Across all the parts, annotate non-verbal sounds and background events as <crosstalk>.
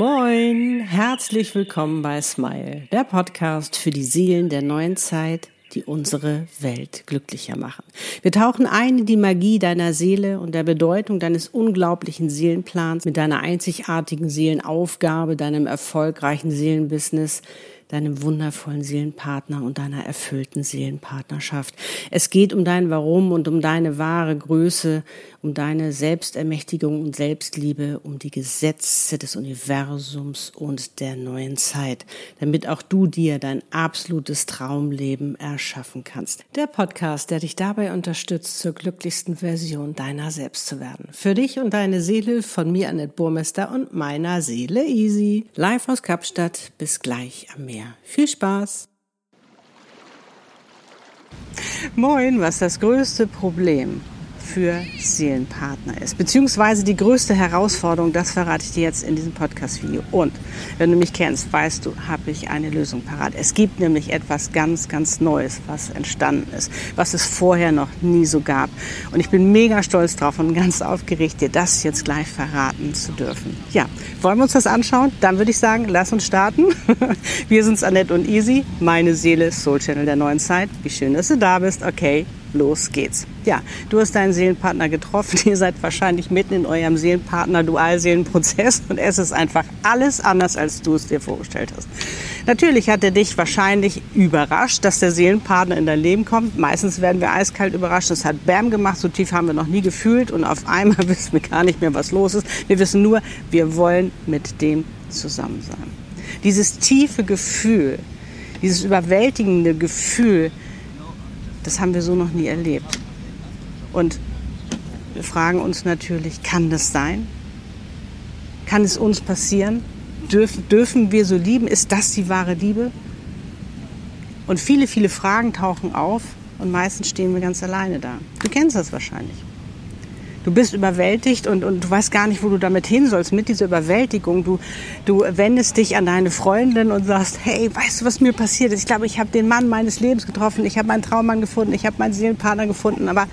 Moin, herzlich willkommen bei Smile, der Podcast für die Seelen der neuen Zeit, die unsere Welt glücklicher machen. Wir tauchen ein in die Magie deiner Seele und der Bedeutung deines unglaublichen Seelenplans mit deiner einzigartigen Seelenaufgabe, deinem erfolgreichen Seelenbusiness, deinem wundervollen Seelenpartner und deiner erfüllten Seelenpartnerschaft. Es geht um dein Warum und um deine wahre Größe, um deine Selbstermächtigung und Selbstliebe, um die Gesetze des Universums und der neuen Zeit, damit auch du dir dein absolutes Traumleben erschaffen kannst. Der Podcast, der dich dabei unterstützt, zur glücklichsten Version deiner selbst zu werden. Für dich und deine Seele von mir, Annette Burmester und meiner Seele Easy. Live aus Kapstadt. Bis gleich am Meer. Viel Spaß! Moin, was ist das größte Problem? Für Seelenpartner ist. Beziehungsweise die größte Herausforderung, das verrate ich dir jetzt in diesem Podcast-Video. Und wenn du mich kennst, weißt du, habe ich eine Lösung parat. Es gibt nämlich etwas ganz, ganz Neues, was entstanden ist, was es vorher noch nie so gab. Und ich bin mega stolz drauf und ganz aufgeregt, dir das jetzt gleich verraten zu dürfen. Ja, wollen wir uns das anschauen? Dann würde ich sagen, lass uns starten. <laughs> Wir sind's Annette und Easy, meine Seele, Soul Channel der neuen Zeit. Wie schön, dass du da bist. Okay, los geht's. Ja, du hast deinen Seelenpartner getroffen. <laughs> Ihr seid wahrscheinlich mitten in eurem Seelenpartner-Dualseelenprozess und es ist einfach alles anders, als du es dir vorgestellt hast. Natürlich hat er dich wahrscheinlich überrascht, dass der Seelenpartner in dein Leben kommt. Meistens werden wir eiskalt überrascht. Das hat Bam gemacht. So tief haben wir noch nie gefühlt und auf einmal <laughs> wissen wir gar nicht mehr, was los ist. Wir wissen nur, wir wollen mit dem zusammen sein. Dieses tiefe Gefühl, dieses überwältigende Gefühl, das haben wir so noch nie erlebt. Und wir fragen uns natürlich, kann das sein? Kann es uns passieren? Dürfen, dürfen wir so lieben? Ist das die wahre Liebe? Und viele, viele Fragen tauchen auf und meistens stehen wir ganz alleine da. Du kennst das wahrscheinlich du bist überwältigt und, und du weißt gar nicht, wo du damit hin sollst mit dieser Überwältigung. Du, du wendest dich an deine Freundin und sagst, hey, weißt du, was mir passiert ist? Ich glaube, ich habe den Mann meines Lebens getroffen, ich habe meinen Traummann gefunden, ich habe meinen Seelenpartner gefunden, aber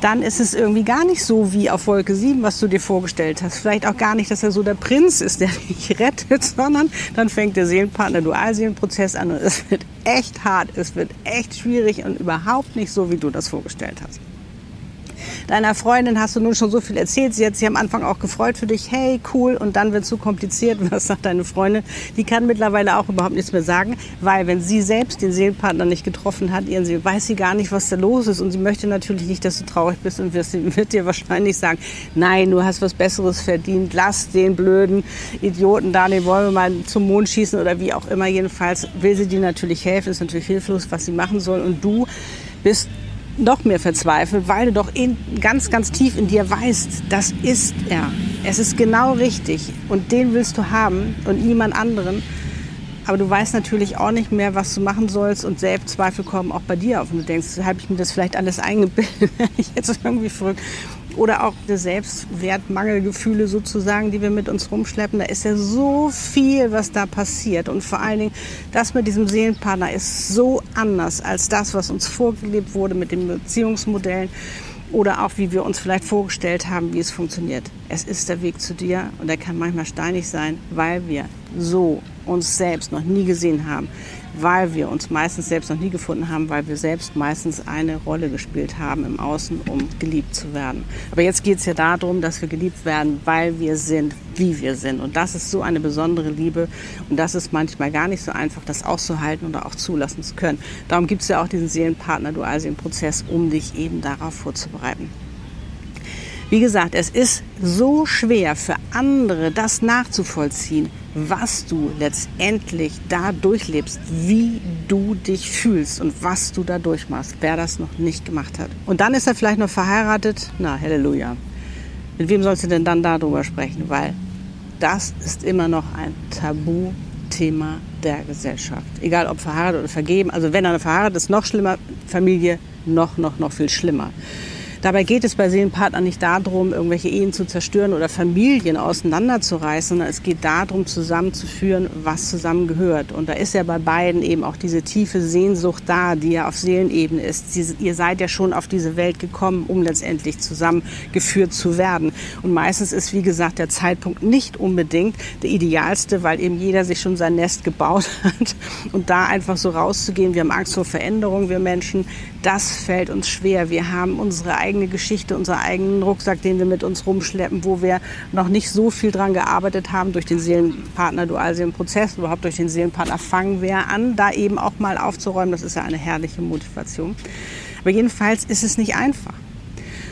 dann ist es irgendwie gar nicht so wie auf Wolke 7, was du dir vorgestellt hast. Vielleicht auch gar nicht, dass er so der Prinz ist, der <laughs> dich rettet, sondern dann fängt der Seelenpartner Dualseelenprozess an und es wird echt hart, es wird echt schwierig und überhaupt nicht so, wie du das vorgestellt hast. Deiner Freundin hast du nun schon so viel erzählt. Sie hat sich am Anfang auch gefreut für dich. Hey, cool. Und dann wird es zu kompliziert. <laughs> Was sagt deine Freundin? Die kann mittlerweile auch überhaupt nichts mehr sagen, weil wenn sie selbst den Seelenpartner nicht getroffen hat, ihren Seelen, weiß sie gar nicht, was da los ist. Und sie möchte natürlich nicht, dass du traurig bist und <laughs> wird dir wahrscheinlich sagen, nein, du hast was Besseres verdient. Lass den blöden Idioten da, den wollen wir mal zum Mond schießen oder wie auch immer. Jedenfalls will sie dir natürlich helfen. Ist natürlich hilflos, was sie machen soll. Und du bist noch mehr verzweifelt, weil du doch in, ganz, ganz tief in dir weißt, das ist er. Es ist genau richtig und den willst du haben und niemand anderen. Aber du weißt natürlich auch nicht mehr, was du machen sollst und Selbstzweifel kommen auch bei dir auf. Und du denkst, habe ich mir das vielleicht alles eingebildet, <laughs> ich jetzt irgendwie verrückt. Oder auch die Selbstwertmangelgefühle sozusagen, die wir mit uns rumschleppen. Da ist ja so viel, was da passiert. Und vor allen Dingen, das mit diesem Seelenpartner ist so anders als das, was uns vorgelebt wurde mit den Beziehungsmodellen oder auch wie wir uns vielleicht vorgestellt haben, wie es funktioniert. Es ist der Weg zu dir und er kann manchmal steinig sein, weil wir so uns selbst noch nie gesehen haben, weil wir uns meistens selbst noch nie gefunden haben, weil wir selbst meistens eine Rolle gespielt haben im Außen, um geliebt zu werden. Aber jetzt geht es ja darum, dass wir geliebt werden, weil wir sind, wie wir sind. Und das ist so eine besondere Liebe und das ist manchmal gar nicht so einfach, das auszuhalten oder auch zulassen zu können. Darum gibt es ja auch diesen Seelenpartner-Dualseelenprozess, um dich eben darauf vorzubereiten. Wie gesagt, es ist so schwer für andere, das nachzuvollziehen, was du letztendlich da durchlebst, wie du dich fühlst und was du da durchmachst, wer das noch nicht gemacht hat. Und dann ist er vielleicht noch verheiratet. Na, Halleluja. Mit wem sollst du denn dann darüber sprechen? Weil das ist immer noch ein Tabuthema der Gesellschaft. Egal ob verheiratet oder vergeben. Also wenn er verheiratet ist, noch schlimmer. Familie noch, noch, noch viel schlimmer. Dabei geht es bei Seelenpartnern nicht darum, irgendwelche Ehen zu zerstören oder Familien auseinanderzureißen, sondern es geht darum, zusammenzuführen, was zusammengehört. Und da ist ja bei beiden eben auch diese tiefe Sehnsucht da, die ja auf Seelenebene ist. ihr seid ja schon auf diese Welt gekommen, um letztendlich zusammengeführt zu werden. Und meistens ist, wie gesagt, der Zeitpunkt nicht unbedingt der idealste, weil eben jeder sich schon sein Nest gebaut <laughs> hat. Und da einfach so rauszugehen, wir haben Angst vor Veränderung, wir Menschen, das fällt uns schwer. Wir haben unsere eigene Geschichte, unseren eigenen Rucksack, den wir mit uns rumschleppen, wo wir noch nicht so viel dran gearbeitet haben durch den Seelenpartner Dualseelenprozess, überhaupt durch den Seelenpartner fangen wir an, da eben auch mal aufzuräumen. Das ist ja eine herrliche Motivation. Aber jedenfalls ist es nicht einfach.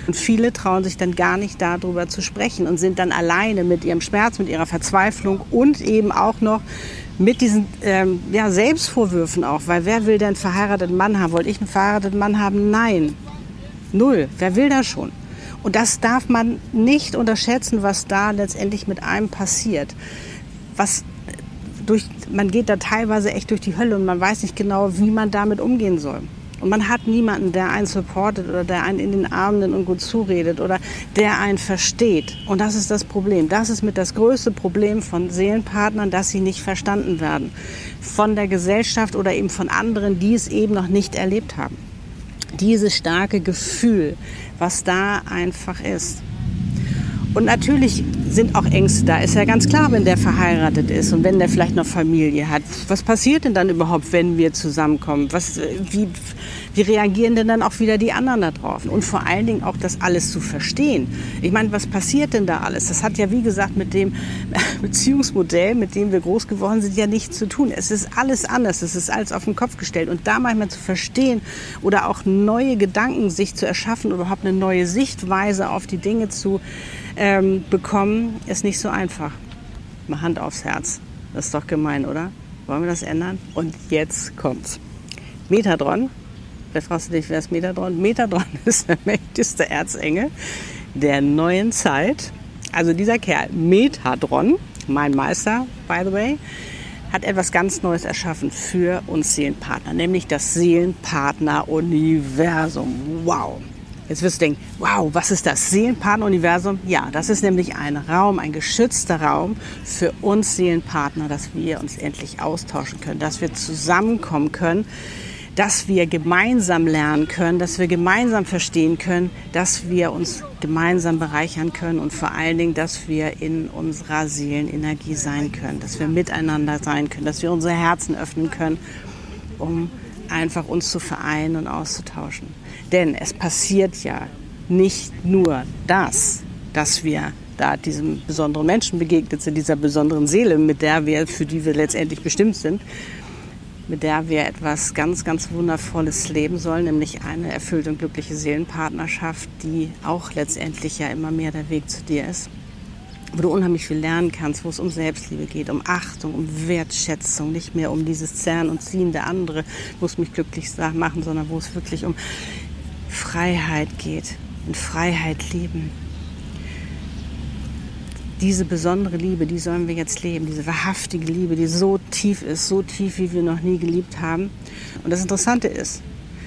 Und viele trauen sich dann gar nicht darüber zu sprechen und sind dann alleine mit ihrem Schmerz, mit ihrer Verzweiflung und eben auch noch mit diesen ähm, ja, Selbstvorwürfen auch. Weil wer will denn einen verheirateten Mann haben? Wollte ich einen verheirateten Mann haben? Nein. Null. Wer will das schon? Und das darf man nicht unterschätzen, was da letztendlich mit einem passiert. Was durch, man geht da teilweise echt durch die Hölle und man weiß nicht genau, wie man damit umgehen soll. Und man hat niemanden, der einen supportet oder der einen in den Arm nimmt und gut zuredet oder der einen versteht. Und das ist das Problem. Das ist mit das größte Problem von Seelenpartnern, dass sie nicht verstanden werden. Von der Gesellschaft oder eben von anderen, die es eben noch nicht erlebt haben. Dieses starke Gefühl, was da einfach ist. Und natürlich sind auch Ängste da. Ist ja ganz klar, wenn der verheiratet ist und wenn der vielleicht noch Familie hat. Was passiert denn dann überhaupt, wenn wir zusammenkommen? Was, äh, wie, wie reagieren denn dann auch wieder die anderen darauf? Und vor allen Dingen auch das alles zu verstehen. Ich meine, was passiert denn da alles? Das hat ja, wie gesagt, mit dem <laughs> Beziehungsmodell, mit dem wir groß geworden sind, ja nichts zu tun. Es ist alles anders. Es ist alles auf den Kopf gestellt. Und da manchmal zu verstehen oder auch neue Gedanken sich zu erschaffen, überhaupt eine neue Sichtweise auf die Dinge zu ähm, bekommen, ist nicht so einfach. Mal Hand aufs Herz. Das ist doch gemein, oder? Wollen wir das ändern? Und jetzt kommt's. Metadron da fragst du dich, wer ist Metatron? Metatron <laughs> ist der mächtigste Erzengel der neuen Zeit. Also dieser Kerl, Metatron, mein Meister, by the way, hat etwas ganz Neues erschaffen für uns Seelenpartner, nämlich das Seelenpartner-Universum. Wow! Jetzt wirst du denken, wow, was ist das Seelenpartner-Universum? Ja, das ist nämlich ein Raum, ein geschützter Raum für uns Seelenpartner, dass wir uns endlich austauschen können, dass wir zusammenkommen können dass wir gemeinsam lernen können, dass wir gemeinsam verstehen können, dass wir uns gemeinsam bereichern können und vor allen Dingen, dass wir in unserer Seelenenergie sein können, dass wir miteinander sein können, dass wir unsere Herzen öffnen können, um einfach uns zu vereinen und auszutauschen. Denn es passiert ja nicht nur das, dass wir da diesem besonderen Menschen begegnet sind, dieser besonderen Seele, mit der wir, für die wir letztendlich bestimmt sind, mit der wir etwas ganz, ganz Wundervolles leben sollen, nämlich eine erfüllte und glückliche Seelenpartnerschaft, die auch letztendlich ja immer mehr der Weg zu dir ist. Wo du unheimlich viel lernen kannst, wo es um Selbstliebe geht, um Achtung, um Wertschätzung, nicht mehr um dieses Zerren und Ziehen der andere, muss mich glücklich machen, sondern wo es wirklich um Freiheit geht, in Freiheit lieben, diese besondere Liebe, die sollen wir jetzt leben, diese wahrhaftige Liebe, die so tief ist, so tief, wie wir noch nie geliebt haben. Und das Interessante ist,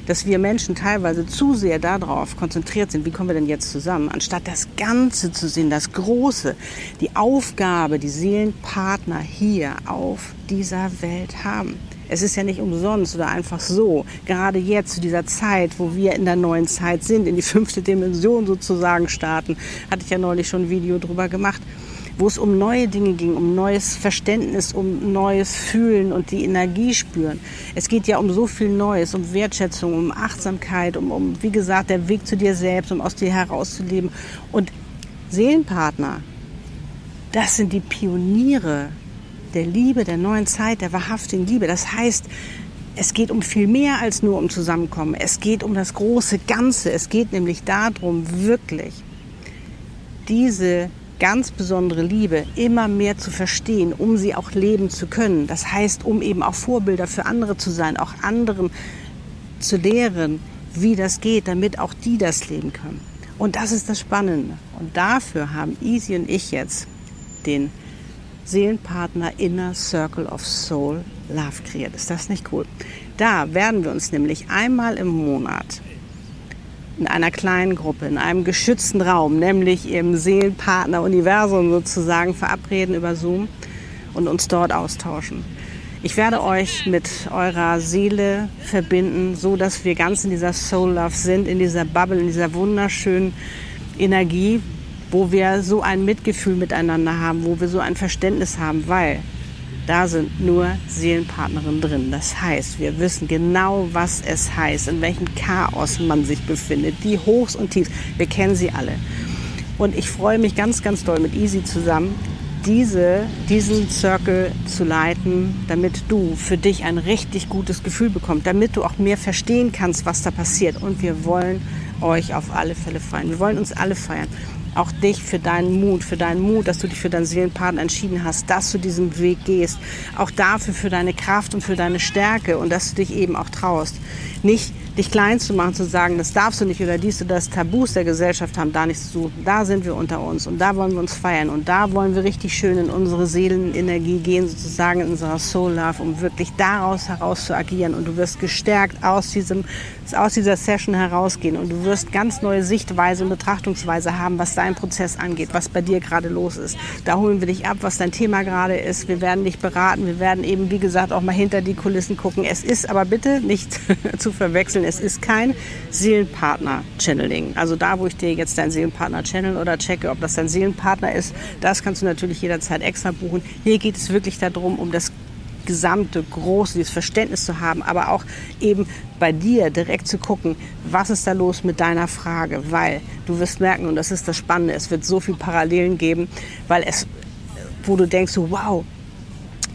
dass wir Menschen teilweise zu sehr darauf konzentriert sind, wie kommen wir denn jetzt zusammen, anstatt das Ganze zu sehen, das Große, die Aufgabe, die Seelenpartner hier auf dieser Welt haben. Es ist ja nicht umsonst oder einfach so, gerade jetzt zu dieser Zeit, wo wir in der neuen Zeit sind, in die fünfte Dimension sozusagen starten, hatte ich ja neulich schon ein Video drüber gemacht, wo es um neue Dinge ging, um neues Verständnis, um neues Fühlen und die Energie spüren. Es geht ja um so viel Neues, um Wertschätzung, um Achtsamkeit, um, um wie gesagt, der Weg zu dir selbst, um aus dir herauszuleben. Und Seelenpartner, das sind die Pioniere der Liebe, der neuen Zeit, der wahrhaftigen Liebe. Das heißt, es geht um viel mehr als nur um Zusammenkommen. Es geht um das große Ganze. Es geht nämlich darum, wirklich diese ganz besondere Liebe immer mehr zu verstehen, um sie auch leben zu können. Das heißt, um eben auch Vorbilder für andere zu sein, auch anderen zu lehren, wie das geht, damit auch die das leben können. Und das ist das Spannende. Und dafür haben Easy und ich jetzt den Seelenpartner Inner Circle of Soul Love kreiert. Ist das nicht cool? Da werden wir uns nämlich einmal im Monat in einer kleinen Gruppe, in einem geschützten Raum, nämlich im Seelenpartner-Universum sozusagen, verabreden über Zoom und uns dort austauschen. Ich werde euch mit eurer Seele verbinden, so dass wir ganz in dieser Soul Love sind, in dieser Bubble, in dieser wunderschönen Energie, wo wir so ein Mitgefühl miteinander haben, wo wir so ein Verständnis haben, weil da sind nur Seelenpartnerinnen drin. Das heißt, wir wissen genau, was es heißt, in welchem Chaos man sich befindet, die Hochs und Tiefs. Wir kennen sie alle. Und ich freue mich ganz, ganz doll mit Easy zusammen, diese, diesen Circle zu leiten, damit du für dich ein richtig gutes Gefühl bekommst, damit du auch mehr verstehen kannst, was da passiert. Und wir wollen euch auf alle Fälle feiern. Wir wollen uns alle feiern auch dich für deinen Mut, für deinen Mut, dass du dich für deinen Seelenpartner entschieden hast, dass du diesen Weg gehst. Auch dafür für deine Kraft und für deine Stärke und dass du dich eben auch traust. Nicht dich klein zu machen, zu sagen, das darfst du nicht oder dies oder das Tabus der Gesellschaft haben da nichts zu suchen. Da sind wir unter uns und da wollen wir uns feiern und da wollen wir richtig schön in unsere Seelenenergie gehen, sozusagen in unserer Soul Love, um wirklich daraus heraus zu agieren und du wirst gestärkt aus diesem aus dieser Session herausgehen und du wirst ganz neue Sichtweise und Betrachtungsweise haben, was dein Prozess angeht, was bei dir gerade los ist. Da holen wir dich ab, was dein Thema gerade ist. Wir werden dich beraten. Wir werden eben, wie gesagt, auch mal hinter die Kulissen gucken. Es ist aber bitte nicht <laughs> zu verwechseln. Es ist kein Seelenpartner-Channeling. Also da, wo ich dir jetzt deinen Seelenpartner channel oder checke, ob das dein Seelenpartner ist, das kannst du natürlich jederzeit extra buchen. Hier geht es wirklich darum, um das gesamte, große, dieses Verständnis zu haben, aber auch eben bei dir direkt zu gucken, was ist da los mit deiner Frage, weil du wirst merken, und das ist das Spannende, es wird so viel Parallelen geben, weil es, wo du denkst, wow,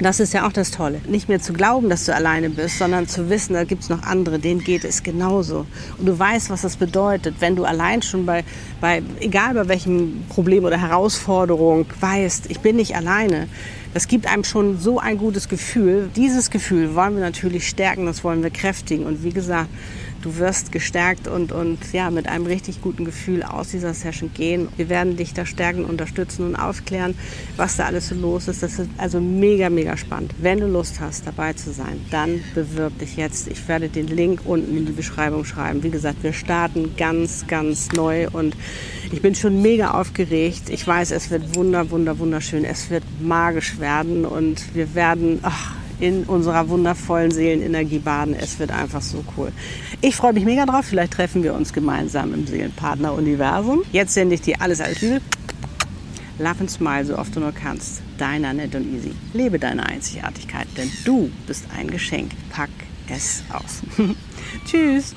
das ist ja auch das Tolle. Nicht mehr zu glauben, dass du alleine bist, sondern zu wissen, da gibt es noch andere, denen geht es genauso. Und du weißt, was das bedeutet, wenn du allein schon bei, bei, egal bei welchem Problem oder Herausforderung, weißt, ich bin nicht alleine. Das gibt einem schon so ein gutes Gefühl. Dieses Gefühl wollen wir natürlich stärken, das wollen wir kräftigen. Und wie gesagt, du wirst gestärkt und, und ja, mit einem richtig guten Gefühl aus dieser Session gehen. Wir werden dich da stärken, unterstützen und aufklären, was da alles so los ist. Das ist also mega, mega spannend. Wenn du Lust hast, dabei zu sein, dann bewirb dich jetzt. Ich werde den Link unten in die Beschreibung schreiben. Wie gesagt, wir starten ganz, ganz neu und ich bin schon mega aufgeregt. Ich weiß, es wird wunder, wunder, wunderschön. Es wird magisch werden und wir werden, ach, in unserer wundervollen Seelenenergie baden. Es wird einfach so cool. Ich freue mich mega drauf. Vielleicht treffen wir uns gemeinsam im Seelenpartner-Universum. Jetzt sende ich dir alles, alles Liebe. Love and smile, so oft du nur kannst. Deiner Net und Easy. Lebe deine Einzigartigkeit, denn du bist ein Geschenk. Pack es aus. <laughs> Tschüss.